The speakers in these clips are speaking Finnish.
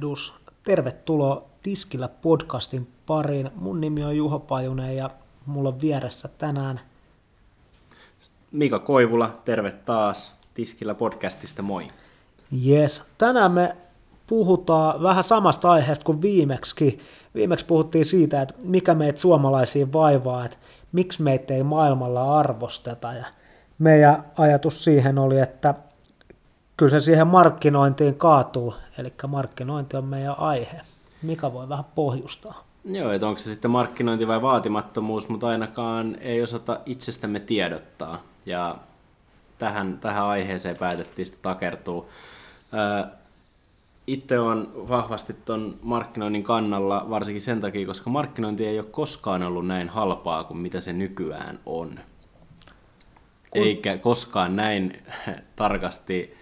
Morjehdus. Tervetuloa Tiskillä podcastin pariin. Mun nimi on Juho Pajunen ja mulla on vieressä tänään Mika Koivula, terve taas Tiskillä podcastista, moi. Yes. Tänään me puhutaan vähän samasta aiheesta kuin viimeksi. Viimeksi puhuttiin siitä, että mikä meitä suomalaisia vaivaa, että miksi meitä ei maailmalla arvosteta. Ja meidän ajatus siihen oli, että kyllä se siihen markkinointiin kaatuu, eli markkinointi on meidän aihe. Mikä voi vähän pohjustaa? Joo, että onko se sitten markkinointi vai vaatimattomuus, mutta ainakaan ei osata itsestämme tiedottaa. Ja tähän, tähän aiheeseen päätettiin sitten takertua. Itse on vahvasti tuon markkinoinnin kannalla, varsinkin sen takia, koska markkinointi ei ole koskaan ollut näin halpaa kuin mitä se nykyään on. Kun... Eikä koskaan näin tarkasti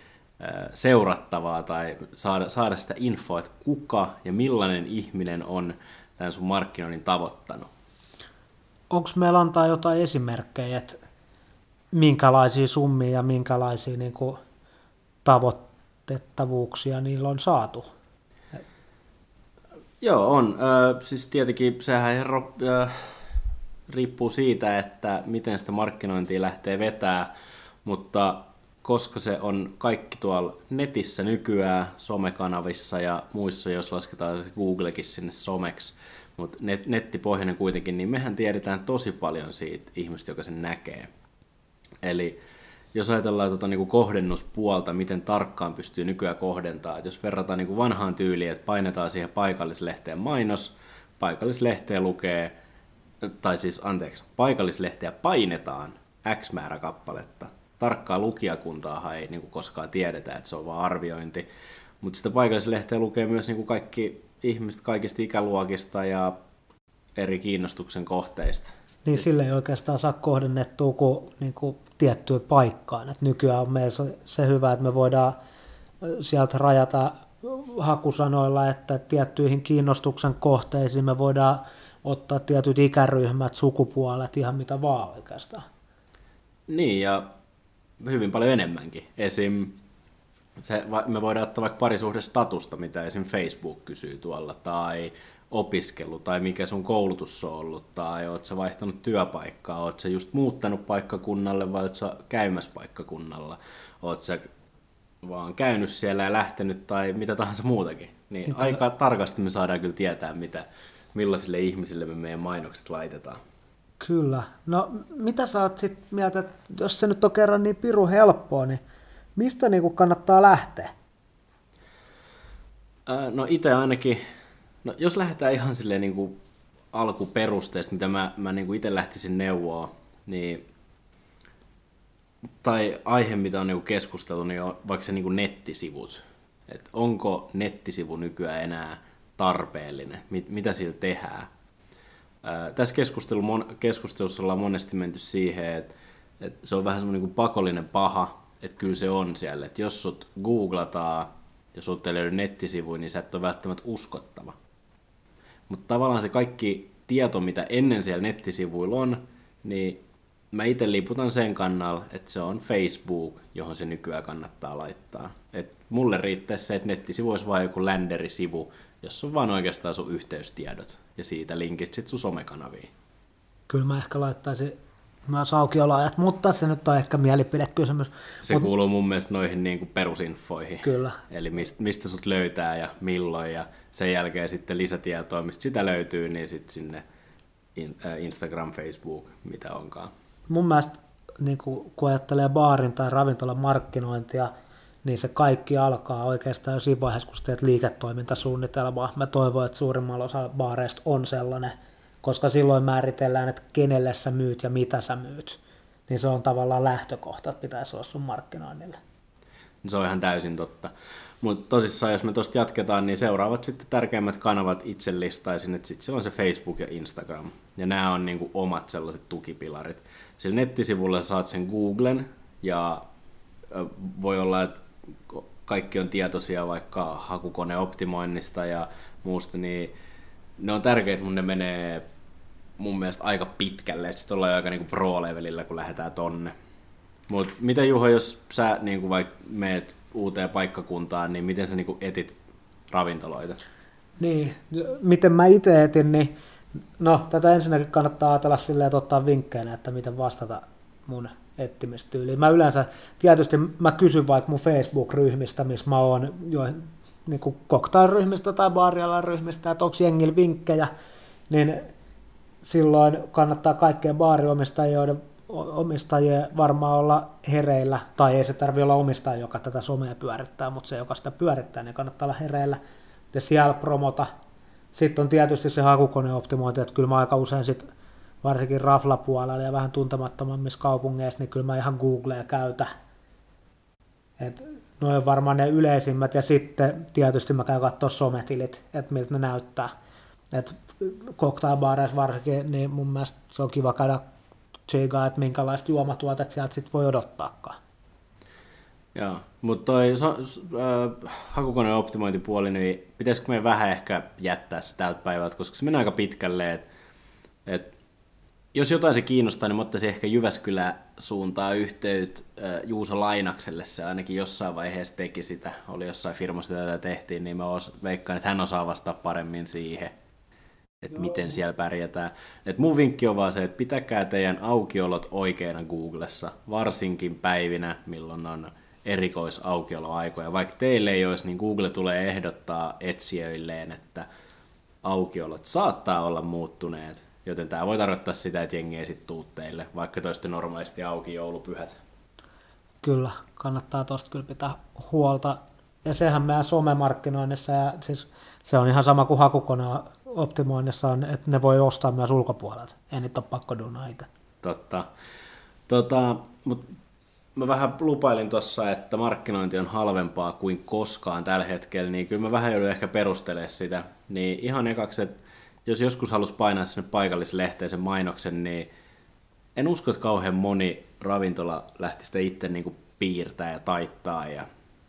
seurattavaa tai saada, saada sitä infoa, että kuka ja millainen ihminen on tämän sun markkinoinnin tavoittanut. Onko meillä antaa jotain esimerkkejä, että minkälaisia summia ja minkälaisia niin kuin, tavoitettavuuksia niillä on saatu? Joo, on. Ö, siis tietenkin sehän herro, ö, riippuu siitä, että miten sitä markkinointia lähtee vetää, mutta koska se on kaikki tuolla netissä nykyään, somekanavissa ja muissa, jos lasketaan Googlekin sinne someksi, mutta net, nettipohjainen kuitenkin, niin mehän tiedetään tosi paljon siitä ihmistä, joka sen näkee. Eli jos ajatellaan tuota, niin kuin kohdennuspuolta, miten tarkkaan pystyy nykyään kohdentamaan, että jos verrataan niin kuin vanhaan tyyliin, että painetaan siihen paikallislehteen mainos, paikallislehteä lukee, tai siis anteeksi, paikallislehteä painetaan X määrä kappaletta, tarkkaa lukijakuntaa ei niin kuin koskaan tiedetä, että se on vain arviointi. Mutta sitä paikallislehteä lukee myös niin kuin kaikki ihmiset kaikista ikäluokista ja eri kiinnostuksen kohteista. Niin sille ei oikeastaan saa kohdennettua kuin, niin kuin tiettyä paikkaan. Et nykyään on meillä se, se hyvä, että me voidaan sieltä rajata hakusanoilla, että tiettyihin kiinnostuksen kohteisiin me voidaan ottaa tietyt ikäryhmät, sukupuolet, ihan mitä vaan oikeastaan. Niin, ja hyvin paljon enemmänkin. Esim. Se, me voidaan ottaa vaikka parisuhdestatusta, mitä esim. Facebook kysyy tuolla, tai opiskelu, tai mikä sun koulutus on ollut, tai oot sä vaihtanut työpaikkaa, oot sä just muuttanut paikkakunnalle, vai oot sä käymässä paikkakunnalla, oot sä vaan käynyt siellä ja lähtenyt, tai mitä tahansa muutakin. Niin Mitä? aika tarkasti me saadaan kyllä tietää, mitä, millaisille ihmisille me meidän mainokset laitetaan. Kyllä. No mitä sä oot sit mieltä, että jos se nyt on kerran niin piru helppoa, niin mistä niin kannattaa lähteä? no itse ainakin, no jos lähdetään ihan silleen niin kuin alkuperusteesta, mitä mä, mä niin kuin itse lähtisin neuvoa, niin tai aihe, mitä on niin keskusteltu, niin on vaikka se niin nettisivut. Et onko nettisivu nykyään enää tarpeellinen? Mit, mitä sillä tehdään? Tässä keskustelussa ollaan monesti menty siihen, että, se on vähän semmoinen pakollinen paha, että kyllä se on siellä. Että jos sut googlataan, jos sut ei löydy nettisivuja, niin sä et ole välttämättä uskottava. Mutta tavallaan se kaikki tieto, mitä ennen siellä nettisivuilla on, niin mä itse liputan sen kannalla, että se on Facebook, johon se nykyään kannattaa laittaa. Et mulle riittää se, että nettisivu olisi vain joku länderisivu, jos on vaan oikeastaan sun yhteystiedot ja siitä linkit sit sun somekanaviin. Kyllä mä ehkä laittaisin myös aukioloajat, mutta se nyt on ehkä mielipidekysymys. Se Mut... kuuluu mun mielestä noihin niin kuin perusinfoihin. Kyllä. Eli mistä, mistä sut löytää ja milloin ja sen jälkeen sitten lisätietoa, mistä sitä löytyy, niin sitten sinne äh, Instagram, Facebook, mitä onkaan. Mun mielestä niin kuin, kun ajattelee baarin tai ravintolan markkinointia, niin se kaikki alkaa oikeastaan jo siinä vaiheessa, kun teet liiketoimintasuunnitelmaa. Mä toivon, että suurimmalla osa baareista on sellainen, koska silloin määritellään, että kenelle sä myyt ja mitä sä myyt. Niin se on tavallaan lähtökohta, että pitäisi olla sun markkinoinnille. Se on ihan täysin totta. Mutta tosissaan, jos me tuosta jatketaan, niin seuraavat sitten tärkeimmät kanavat itse listaisin, että sitten on se Facebook ja Instagram. Ja nämä on niinku omat sellaiset tukipilarit. Sillä nettisivulla saat sen Googlen, ja voi olla, että kaikki on tietoisia vaikka hakukoneoptimoinnista ja muusta, niin ne on tärkeitä, mun ne menee mun mielestä aika pitkälle, että sitten ollaan aika niinku pro-levelillä, kun lähdetään tonne. Mutta mitä Juho, jos sä niinku vaikka meet uuteen paikkakuntaan, niin miten sä niinku etit ravintoloita. Niin, miten mä itse etin, niin no tätä ensinnäkin kannattaa ajatella silleen, että ottaa vinkkeinä, että miten vastata mun ettimistyyliin. Mä yleensä, tietysti mä kysyn vaikka mun Facebook-ryhmistä, missä mä oon jo niin cocktail-ryhmistä tai baarialan ryhmistä, että onko jengillä vinkkejä, niin silloin kannattaa kaikkien baariomistajien omistajien varmaan olla hereillä, tai ei se tarvitse olla omistaja, joka tätä somea pyörittää, mutta se, joka sitä pyörittää, niin kannattaa olla hereillä ja siellä promota. Sitten on tietysti se hakukoneoptimointi, että kyllä mä aika usein sit, varsinkin raflapuolella ja vähän tuntemattomammissa kaupungeissa, niin kyllä mä ihan Googlea käytä. Et noin varmaan ne yleisimmät, ja sitten tietysti mä käyn katsoa sometilit, että miltä ne näyttää. Et cocktailbaareissa varsinkin, niin mun mielestä se on kiva käydä tsiigaa, että minkälaista juomatuotet sieltä sitten voi odottaakaan. Joo, mutta toi so, äh, hakukoneen optimointipuoli, niin pitäisikö me vähän ehkä jättää se tältä päivältä, koska se menee aika pitkälle, että et, jos jotain se kiinnostaa, niin mä ottaisin ehkä Jyväskylä suuntaa yhteyt Juuso Lainakselle, se ainakin jossain vaiheessa teki sitä, oli jossain firmassa tätä tehtiin, niin mä veikkaan, että hän osaa vastata paremmin siihen että miten siellä pärjätään. Et mun vinkki on vaan se, että pitäkää teidän aukiolot oikeina Googlessa, varsinkin päivinä, milloin on erikoisaukioloaikoja. Vaikka teille ei olisi, niin Google tulee ehdottaa etsijöilleen, että aukiolot saattaa olla muuttuneet, joten tämä voi tarkoittaa sitä, että jengi ei sitten tuu teille, vaikka toiste normaalisti auki joulupyhät. Kyllä, kannattaa tuosta kyllä pitää huolta. Ja sehän meidän somemarkkinoinnissa, ja siis se on ihan sama kuin hakukone optimoinnissa on, että ne voi ostaa myös ulkopuolelta. Ei niitä ole pakko duunaita. Totta. Tota, mutta mä vähän lupailin tuossa, että markkinointi on halvempaa kuin koskaan tällä hetkellä, niin kyllä mä vähän joudun ehkä perustelemaan sitä. Niin ihan ekaksi, että jos joskus halus painaa sinne paikallislehteen sen mainoksen, niin en usko, että kauhean moni ravintola lähti sitä itse niin kuin piirtää ja taittaa ja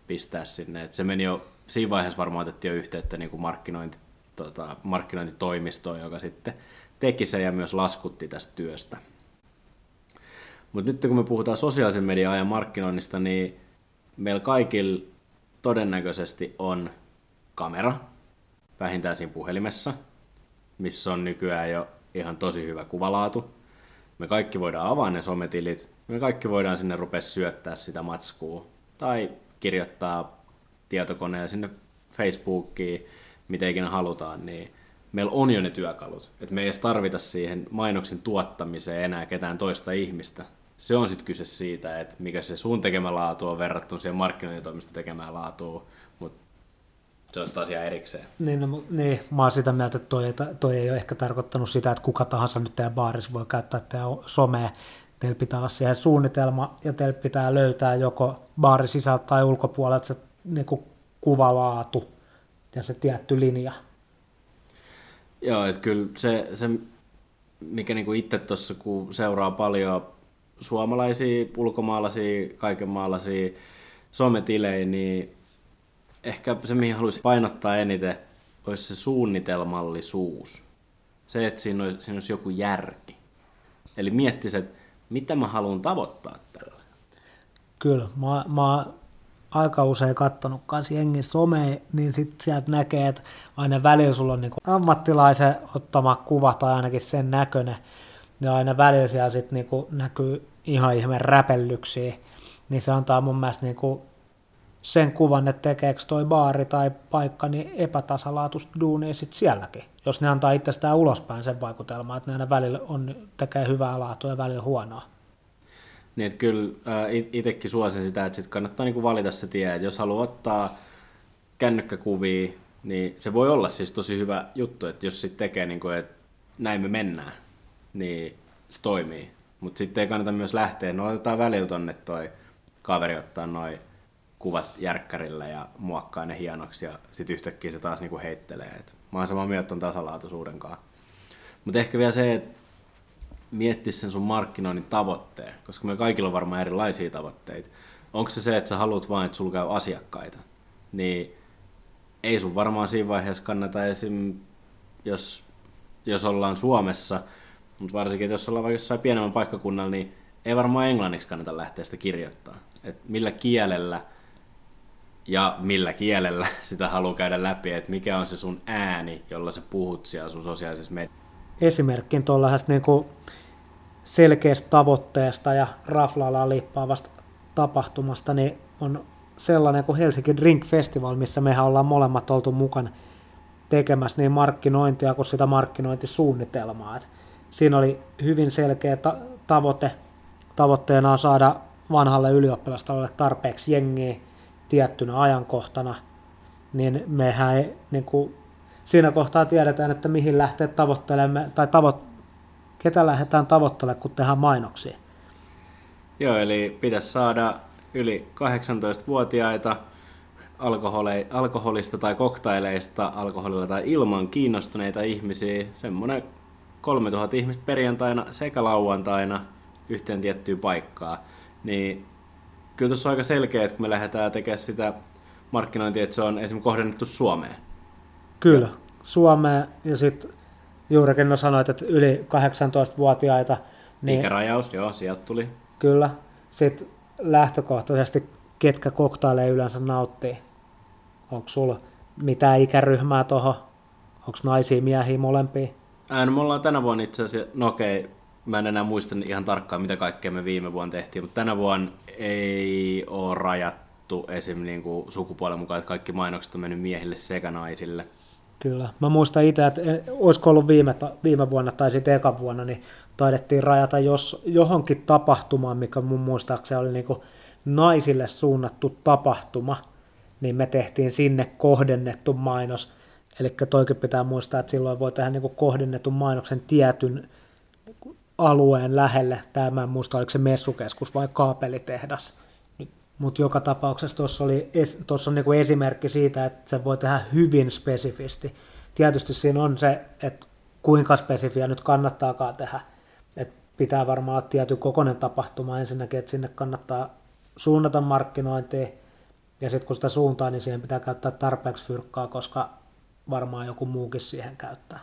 pistää sinne. Et se meni jo, siinä vaiheessa varmaan otettiin jo yhteyttä niin kuin markkinointi tota, markkinointitoimistoon, joka sitten teki sen ja myös laskutti tästä työstä. Mutta nyt kun me puhutaan sosiaalisen median ja markkinoinnista, niin meillä kaikilla todennäköisesti on kamera, vähintään siinä puhelimessa, missä on nykyään jo ihan tosi hyvä kuvalaatu. Me kaikki voidaan avaa ne sometilit, me kaikki voidaan sinne rupea syöttää sitä matskua tai kirjoittaa tietokoneen sinne Facebookiin mitä ikinä halutaan, niin meillä on jo ne työkalut. Että me ei edes tarvita siihen mainoksen tuottamiseen enää ketään toista ihmistä. Se on sitten kyse siitä, että mikä se sun tekemä laatu on verrattuna siihen markkinointitoimista tekemään laatuun, se on sitten asia erikseen. Niin, no, niin, mä oon sitä mieltä, että toi, toi ei ole ehkä tarkoittanut sitä, että kuka tahansa nyt teidän baarissa voi käyttää teidän somea. Teillä pitää olla siihen suunnitelma ja teillä pitää löytää joko baarin sisältä tai ulkopuolelta se niin kuvalaatu ja se tietty linja. Joo, että kyllä se, se mikä niinku itse tuossa, kun seuraa paljon suomalaisia, ulkomaalaisia, kaikenmaalaisia sometilejä, niin ehkä se, mihin haluaisin painottaa eniten, olisi se suunnitelmallisuus. Se, että siinä olisi, siinä olisi joku järki. Eli miettisi, että mitä mä haluan tavoittaa tällä. Kyllä, mä, mä aika usein kattonut kanssa jengin some, niin sitten sieltä näkee, että aina välillä sulla on niinku ammattilaisen ottama kuva tai ainakin sen näköinen, ja aina välillä siellä sitten niinku näkyy ihan ihme räpellyksiä, niin se antaa mun mielestä niinku sen kuvan, että tekeekö toi baari tai paikka niin epätasalaatusta duunia sitten sielläkin, jos ne antaa itsestään ulospäin sen vaikutelman, että ne aina välillä on, tekee hyvää laatua ja välillä huonoa. Niin että kyllä itsekin suosin sitä, että sit kannattaa niinku valita se tie, että jos haluaa ottaa kännykkäkuvia, niin se voi olla siis tosi hyvä juttu, että jos sitten tekee, niin kuin, että näin me mennään, niin se toimii. Mutta sitten ei kannata myös lähteä, no otetaan välillä tonne toi kaveri ottaa noin kuvat järkkärillä ja muokkaa ne hienoksi ja sitten yhtäkkiä se taas niinku heittelee. Et mä oon samaa mieltä tasalaatuisuuden kanssa. Mutta ehkä vielä se, että miettiä sen sun markkinoinnin tavoitteen, koska me kaikilla on varmaan erilaisia tavoitteita. Onko se se, että sä haluat vain, että sulla käy asiakkaita, niin ei sun varmaan siinä vaiheessa kannata esim. jos, jos ollaan Suomessa, mutta varsinkin jos ollaan vaikka jossain pienemmän paikkakunnalla, niin ei varmaan englanniksi kannata lähteä sitä kirjoittaa. Et millä kielellä ja millä kielellä sitä haluaa käydä läpi, että mikä on se sun ääni, jolla sä puhut siellä sun sosiaalisessa mediassa. Esimerkkin tuollaisesta niin selkeästä tavoitteesta ja raflalla lippaavasta tapahtumasta, niin on sellainen kuin Helsinki Drink Festival, missä mehän ollaan molemmat oltu mukana tekemässä niin markkinointia kuin sitä markkinointisuunnitelmaa. Et siinä oli hyvin selkeä ta- tavoite. Tavoitteena on saada vanhalle ylioppilastalolle tarpeeksi jengiä tiettynä ajankohtana, niin mehän ei, niin kuin, siinä kohtaa tiedetään, että mihin lähtee tavoittelemaan, tai tavo, ketä lähdetään tavoittelemaan, kun tehdään mainoksia. Joo, eli pitäisi saada yli 18-vuotiaita alkoholi, alkoholista tai koktaileista, alkoholilla tai ilman kiinnostuneita ihmisiä, semmoinen 3000 ihmistä perjantaina sekä lauantaina yhteen tiettyyn paikkaan. Niin kyllä tuossa on aika selkeä, että kun me lähdetään tekemään sitä markkinointia, että se on esimerkiksi kohdennettu Suomeen. Kyllä, Suomeen ja sitten juurikin no sanoit, että yli 18-vuotiaita. Niin, Ikärajaus, joo, sieltä tuli. Kyllä. Sitten lähtökohtaisesti, ketkä koktaileja yleensä nauttii? Onko sulla mitään ikäryhmää tuohon? Onko naisia, miehiä, molempia? Ää, no me ollaan tänä vuonna itse asiassa, no okei, mä en enää muista ihan tarkkaan, mitä kaikkea me viime vuonna tehtiin, mutta tänä vuonna ei ole rajattu esim. Niin kuin sukupuolen mukaan, että kaikki mainokset on mennyt miehille sekä naisille. Kyllä. Mä muistan itse, että e, olisiko ollut viime, viime vuonna tai sitten eka vuonna, niin taidettiin rajata jos, johonkin tapahtumaan, mikä mun muistaakseni oli niin kuin naisille suunnattu tapahtuma, niin me tehtiin sinne kohdennettu mainos. Eli toikin pitää muistaa, että silloin voi tehdä niin kuin kohdennetun mainoksen tietyn alueen lähelle. Tämä en muista, oliko se messukeskus vai kaapelitehdas. Mutta joka tapauksessa tuossa, oli, tuossa on niinku esimerkki siitä, että se voi tehdä hyvin spesifisti. Tietysti siinä on se, että kuinka spesifiä nyt kannattaakaan tehdä. Et pitää varmaan olla tietty kokonen tapahtuma ensinnäkin, että sinne kannattaa suunnata markkinointia, ja sitten kun sitä suuntaa, niin siihen pitää käyttää tarpeeksi fyrkkaa, koska varmaan joku muukin siihen käyttää.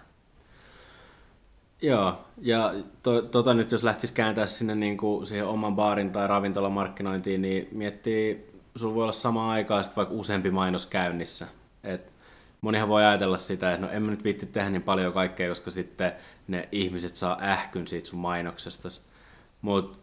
Joo, ja to, tota nyt jos lähtisi kääntää sinne niin kuin siihen oman baarin tai ravintolamarkkinointiin, niin miettii, sulla voi olla samaan aikaan sitten vaikka useampi mainos käynnissä. Et monihan voi ajatella sitä, että no en mä nyt viitti tehdä niin paljon kaikkea, koska sitten ne ihmiset saa ähkyn siitä sun mainoksesta. Mutta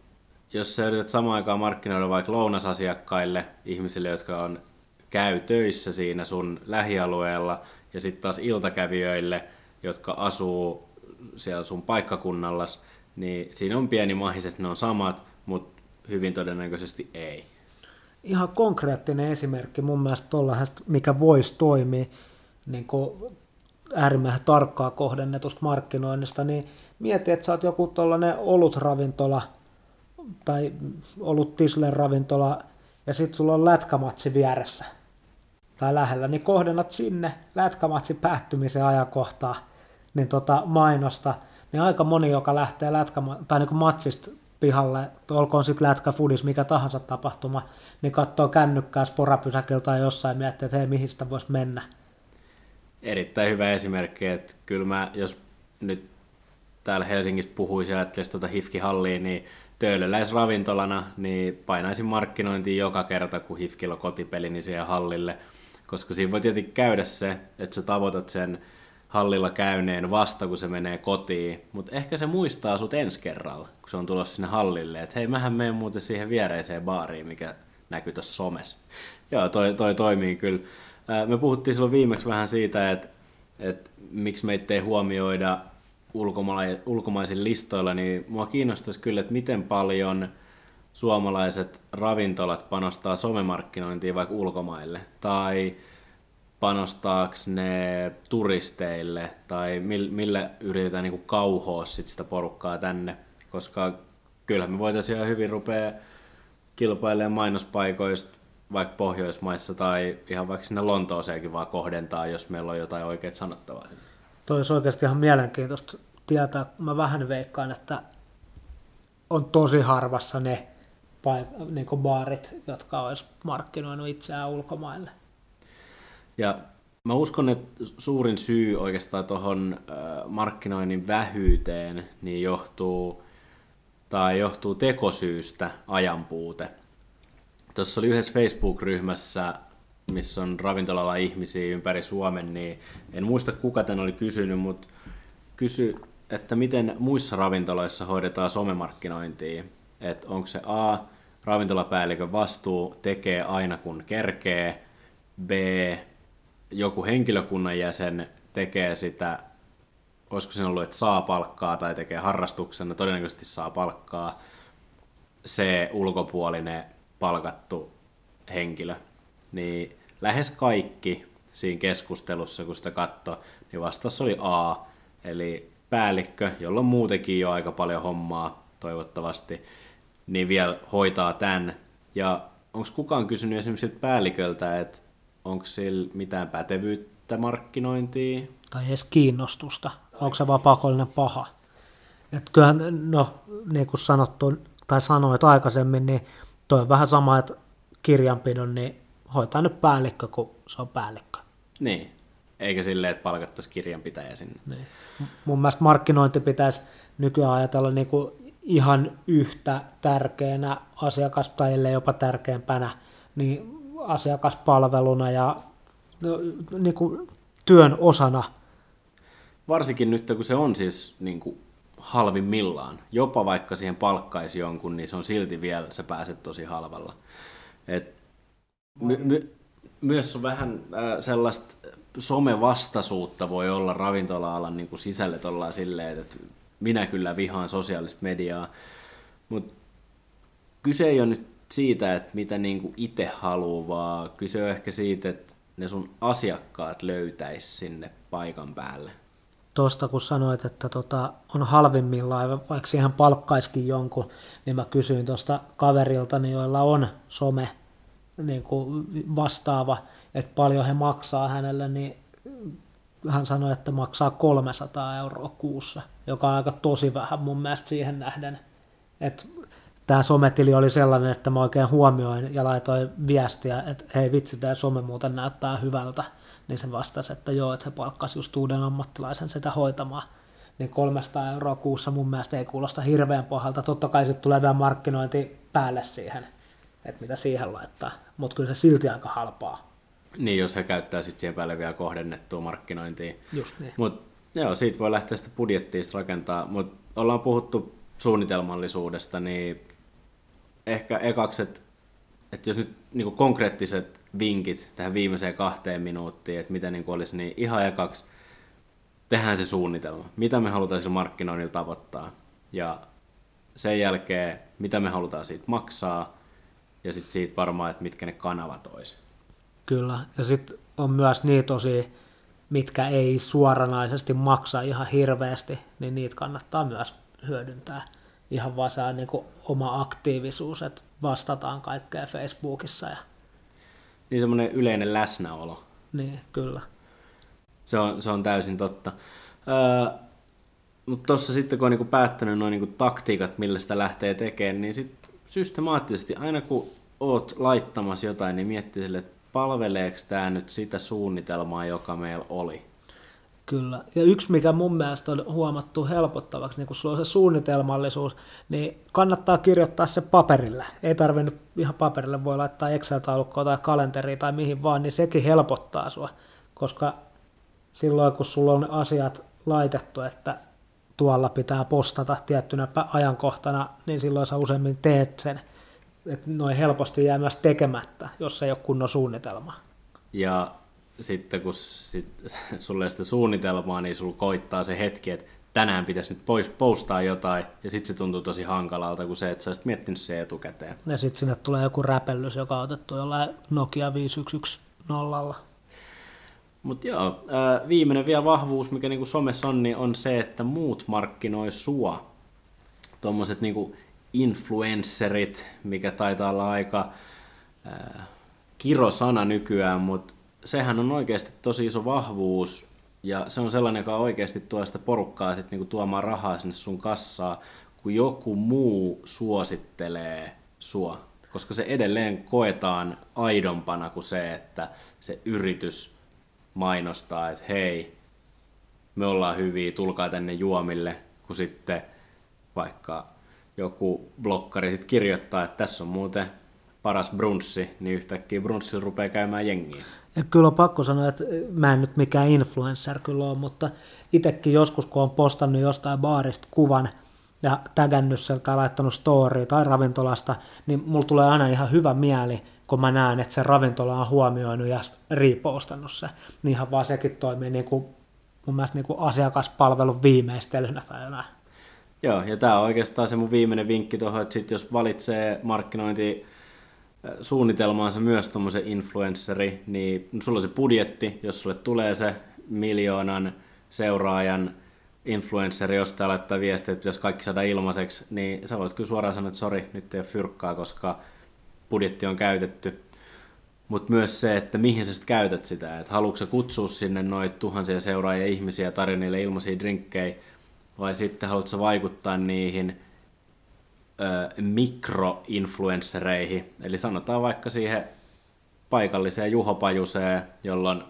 jos sä yrität samaan aikaan markkinoida vaikka lounasasiakkaille, ihmisille, jotka on käy töissä siinä sun lähialueella, ja sitten taas iltakävijöille, jotka asuu siellä sun paikkakunnallas, niin siinä on pieni mahis, että ne on samat, mutta hyvin todennäköisesti ei. Ihan konkreettinen esimerkki mun mielestä tuollaisesta, mikä voisi toimia niin äärimmäisen tarkkaa kohdennetusta markkinoinnista, niin mieti, että sä oot joku tuollainen olutravintola tai olut tislen ravintola ja sitten sulla on lätkämatsi vieressä tai lähellä, niin kohdennat sinne lätkämatsi päättymisen ajankohtaa – niin tota mainosta, niin aika moni, joka lähtee lätkä, tai niin matsista pihalle, olkoon sitten lätkä, fudis, mikä tahansa tapahtuma, niin katsoo kännykkää sporapysäkiltä tai jossain miettii, että hei, mihin sitä voisi mennä. Erittäin hyvä esimerkki, että kyllä mä, jos nyt täällä Helsingissä puhuisi ja ajattelisi tuota Hifki-halliin, niin töölöläisravintolana, niin painaisin markkinointiin joka kerta, kun Hifkillä on kotipeli, niin siihen hallille, koska siinä voi tietenkin käydä se, että sä tavoitat sen hallilla käyneen vasta, kun se menee kotiin, mutta ehkä se muistaa sut ensi kerralla, kun se on tulossa sinne hallille, että hei, mähän menen muuten siihen viereiseen baariin, mikä näkyy tuossa somessa. Joo, toi, toi toimii kyllä. Me puhuttiin silloin viimeksi vähän siitä, että, että miksi meitä ei huomioida ulkoma- ulkomaisin listoilla, niin mua kiinnostaisi kyllä, että miten paljon suomalaiset ravintolat panostaa somemarkkinointiin vaikka ulkomaille, tai panostaako ne turisteille tai millä yritetään niin kauhoa sit sitä porukkaa tänne, koska kyllä me voitaisiin ihan hyvin rupea kilpailemaan mainospaikoista vaikka Pohjoismaissa tai ihan vaikka sinne Lontooseenkin vaan kohdentaa, jos meillä on jotain oikeat sanottavaa. Toi olisi oikeasti ihan mielenkiintoista tietää. Mä vähän veikkaan, että on tosi harvassa ne paik- niin baarit, jotka olisi markkinoinut itseään ulkomaille. Ja mä uskon, että suurin syy oikeastaan tuohon markkinoinnin vähyyteen niin johtuu, tai johtuu tekosyystä ajanpuute. Tuossa oli yhdessä Facebook-ryhmässä missä on ravintolalla ihmisiä ympäri Suomen, niin en muista kuka tämän oli kysynyt, mutta kysy, että miten muissa ravintoloissa hoidetaan somemarkkinointia. Että onko se A, ravintolapäällikön vastuu tekee aina kun kerkee, B, joku henkilökunnan jäsen tekee sitä, olisiko se ollut, että saa palkkaa tai tekee harrastuksena, todennäköisesti saa palkkaa, se ulkopuolinen palkattu henkilö. Niin lähes kaikki siinä keskustelussa, kun sitä katsoi, niin vastaus oli A, eli päällikkö, jolla on muutenkin jo aika paljon hommaa toivottavasti, niin vielä hoitaa tämän. Ja onko kukaan kysynyt esimerkiksi päälliköltä, että onko sillä mitään pätevyyttä markkinointiin? Tai edes kiinnostusta. Onko se vaan pakollinen paha? Et kyllähän, no, niin kuin sanottu, tai sanoit aikaisemmin, niin toi on vähän sama, että kirjanpidon, niin hoitaa nyt päällikkö, kun se on päällikkö. Niin, eikä silleen, että palkattaisiin kirjanpitäjä sinne. Niin. Mun mielestä markkinointi pitäisi nykyään ajatella niin kuin ihan yhtä tärkeänä asiakas- tai jopa tärkeämpänä niin asiakaspalveluna ja no, niin kuin työn osana. Varsinkin nyt, kun se on siis niin kuin halvimmillaan. Jopa vaikka siihen palkkaisi jonkun, niin se on silti vielä, sä pääset tosi halvalla. Et my, my, myös on vähän äh, sellaista somevastaisuutta voi olla ravintola-alan niin sisälle silleen, että minä kyllä vihaan sosiaalista mediaa, mutta kyse ei ole nyt siitä, että mitä niin itse haluaa, vaan kyse on ehkä siitä, että ne sun asiakkaat löytäisi sinne paikan päälle. Tuosta kun sanoit, että tota, on halvimmillaan, vaikka siihen palkkaiskin jonkun, niin mä kysyin tuosta kaverilta, niin joilla on some niin kuin vastaava, että paljon he maksaa hänelle, niin hän sanoi, että maksaa 300 euroa kuussa, joka on aika tosi vähän mun mielestä siihen nähden. Että tämä sometili oli sellainen, että mä oikein huomioin ja laitoin viestiä, että hei vitsi, tämä some muuten näyttää hyvältä. Niin se vastasi, että joo, että he palkkasi just uuden ammattilaisen sitä hoitamaan. Niin 300 euroa kuussa mun mielestä ei kuulosta hirveän pahalta. Totta kai sitten tulee vielä markkinointi päälle siihen, että mitä siihen laittaa. Mutta kyllä se silti aika halpaa. Niin, jos he käyttää sitten siihen päälle vielä kohdennettua markkinointia. Just niin. Mut, joo, siitä voi lähteä sitä budjettia rakentaa, mutta ollaan puhuttu suunnitelmallisuudesta, niin ehkä ekaksi, että, että jos nyt niin konkreettiset vinkit tähän viimeiseen kahteen minuuttiin, että mitä niin olisi, niin ihan ekaksi tehdään se suunnitelma. Mitä me halutaan sillä markkinoinnilla tavoittaa. Ja sen jälkeen, mitä me halutaan siitä maksaa, ja sitten siitä varmaan, että mitkä ne kanavat olisi. Kyllä, ja sitten on myös niitä tosi, mitkä ei suoranaisesti maksa ihan hirveästi, niin niitä kannattaa myös hyödyntää. Ihan vaan saa niin oma aktiivisuus, että vastataan kaikkea Facebookissa. Ja... Niin semmoinen yleinen läsnäolo. Niin, kyllä. Se on, se on täysin totta. Öö, mutta tuossa sitten kun on niinku päättänyt noin niinku taktiikat, millä sitä lähtee tekemään, niin sit systemaattisesti aina kun oot laittamassa jotain, niin miettii sille, että palveleeko tämä nyt sitä suunnitelmaa, joka meillä oli. Kyllä. Ja yksi, mikä mun mielestä on huomattu helpottavaksi, niin kun sulla on se suunnitelmallisuus, niin kannattaa kirjoittaa se paperille. Ei tarvinnut ihan paperille, voi laittaa Excel-taulukkoa tai kalenteriin tai mihin vaan, niin sekin helpottaa sua. Koska silloin, kun sulla on asiat laitettu, että tuolla pitää postata tiettynä ajankohtana, niin silloin sä useimmin teet sen – että noin helposti jää myös tekemättä, jos ei ole kunnon suunnitelma. Ja sitten kun sit, sulle ei sitä suunnitelmaa, niin sulla koittaa se hetki, että tänään pitäisi nyt pois postaa jotain, ja sitten se tuntuu tosi hankalalta kuin se, että sä olisit miettinyt se etukäteen. Ja sitten sinne tulee joku räpellys, joka on otettu jollain Nokia 510. Mutta joo, viimeinen vielä vahvuus, mikä niinku somessa on, niin on se, että muut markkinoi sua. Tuommoiset niinku influencerit, mikä taitaa olla aika äh, kirosana nykyään, mutta sehän on oikeasti tosi iso vahvuus ja se on sellainen, joka oikeasti tuo sitä porukkaa sit niinku tuomaan rahaa sinne sun kassaa, kun joku muu suosittelee sua. Koska se edelleen koetaan aidompana kuin se, että se yritys mainostaa, että hei, me ollaan hyviä, tulkaa tänne juomille, kun sitten vaikka joku blokkari sit kirjoittaa, että tässä on muuten paras brunssi, niin yhtäkkiä brunssilla rupeaa käymään jengiä. Ja kyllä on pakko sanoa, että mä en nyt mikään influencer kyllä ole, mutta itsekin joskus, kun on postannut jostain baarista kuvan ja tägännyt sieltä tai laittanut story tai ravintolasta, niin mulla tulee aina ihan hyvä mieli, kun mä näen, että se ravintola on huomioinut ja repostannut se. Niin ihan vaan sekin toimii niin kuin, mun mielestä niin kuin asiakaspalvelun viimeistelynä tai jotain. Joo, ja tämä on oikeastaan se mun viimeinen vinkki tuohon, että sit jos valitsee markkinointi suunnitelmaansa myös tuommoisen influenceri, niin sulla on se budjetti, jos sulle tulee se miljoonan seuraajan influenceri, josta laittaa viestiä, että pitäisi kaikki saada ilmaiseksi, niin sä voit kyllä suoraan sanoa, että sori, nyt ei ole fyrkkaa, koska budjetti on käytetty. Mutta myös se, että mihin sä sitten käytät sitä, että haluatko sä kutsua sinne noit tuhansia seuraajia ihmisiä tarjoa niille ilmaisia drinkkejä, vai sitten haluatko vaikuttaa niihin mikroinfluenssereihin, eli sanotaan vaikka siihen paikalliseen Juho Pajuseen, jolla on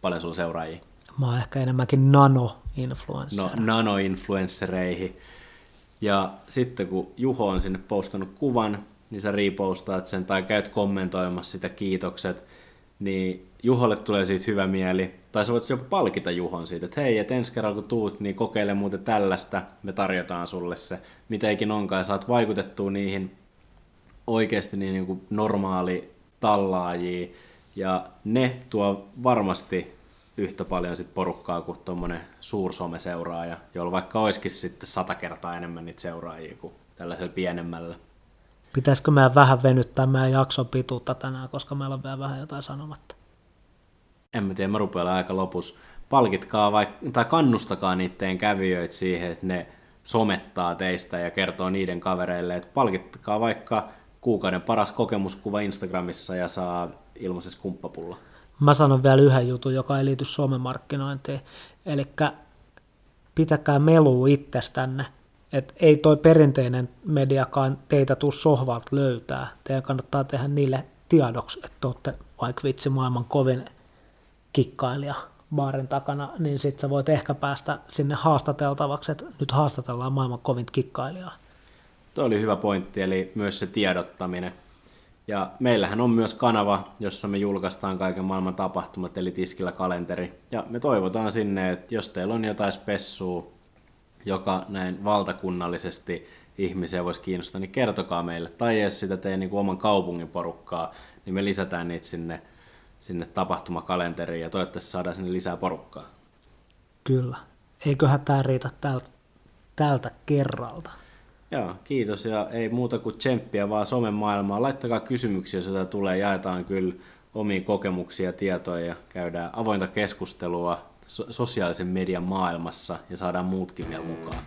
paljon sun seuraajia. Mä oon ehkä enemmänkin nano-influencer. No, nano-influenssereihin. Ja sitten kun Juho on sinne postannut kuvan, niin sä repostaat sen tai käyt kommentoimassa sitä kiitokset, niin Juholle tulee siitä hyvä mieli. Tai sä voit jopa palkita Juhon siitä, että hei, että ensi kerralla kun tuut, niin kokeile muuten tällaista, me tarjotaan sulle se, mitä ikin onkaan, saat vaikutettua niihin oikeasti niin, niin kuin normaali tallaajia, ja ne tuo varmasti yhtä paljon sit porukkaa kuin tuommoinen suursomeseuraaja, jolla vaikka olisikin sitten sata kertaa enemmän niitä seuraajia kuin tällaisella pienemmällä. Pitäisikö meidän vähän venyttää meidän jakson pituutta tänään, koska meillä on vielä vähän jotain sanomatta? En mä tiedä, mä rupean aika lopussa. Palkitkaa vaikka, tai kannustakaa niiden kävijöitä siihen, että ne somettaa teistä ja kertoo niiden kavereille, että palkitkaa vaikka kuukauden paras kokemuskuva Instagramissa ja saa ilmaisessa kumppapulla. Mä sanon vielä yhden jutun, joka ei liity somemarkkinointiin. Eli pitäkää melua itsestänne. Et ei toi perinteinen mediakaan teitä tuu sohvalta löytää. Teidän kannattaa tehdä niille tiedoksi, että olette vaikka vitsi maailman kovin kikkailija baarin takana, niin sit sä voit ehkä päästä sinne haastateltavaksi, että nyt haastatellaan maailman kovin kikkailijaa. Tuo oli hyvä pointti, eli myös se tiedottaminen. Ja meillähän on myös kanava, jossa me julkaistaan kaiken maailman tapahtumat, eli Tiskillä kalenteri. Ja me toivotaan sinne, että jos teillä on jotain spessua, joka näin valtakunnallisesti ihmisiä voisi kiinnostaa, niin kertokaa meille. Tai edes sitä teidän niin oman kaupungin porukkaa, niin me lisätään niitä sinne, sinne tapahtumakalenteriin ja toivottavasti saadaan sinne lisää porukkaa. Kyllä. Eiköhän tämä riitä tältä, tältä kerralta. Joo, kiitos ja ei muuta kuin tsemppiä vaan somen maailmaan. Laittakaa kysymyksiä, jos jotain tulee. Jaetaan kyllä omia kokemuksia ja tietoja ja käydään avointa keskustelua so- sosiaalisen median maailmassa ja saadaan muutkin vielä mukaan.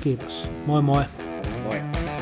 Kiitos. Moi moi. Moi.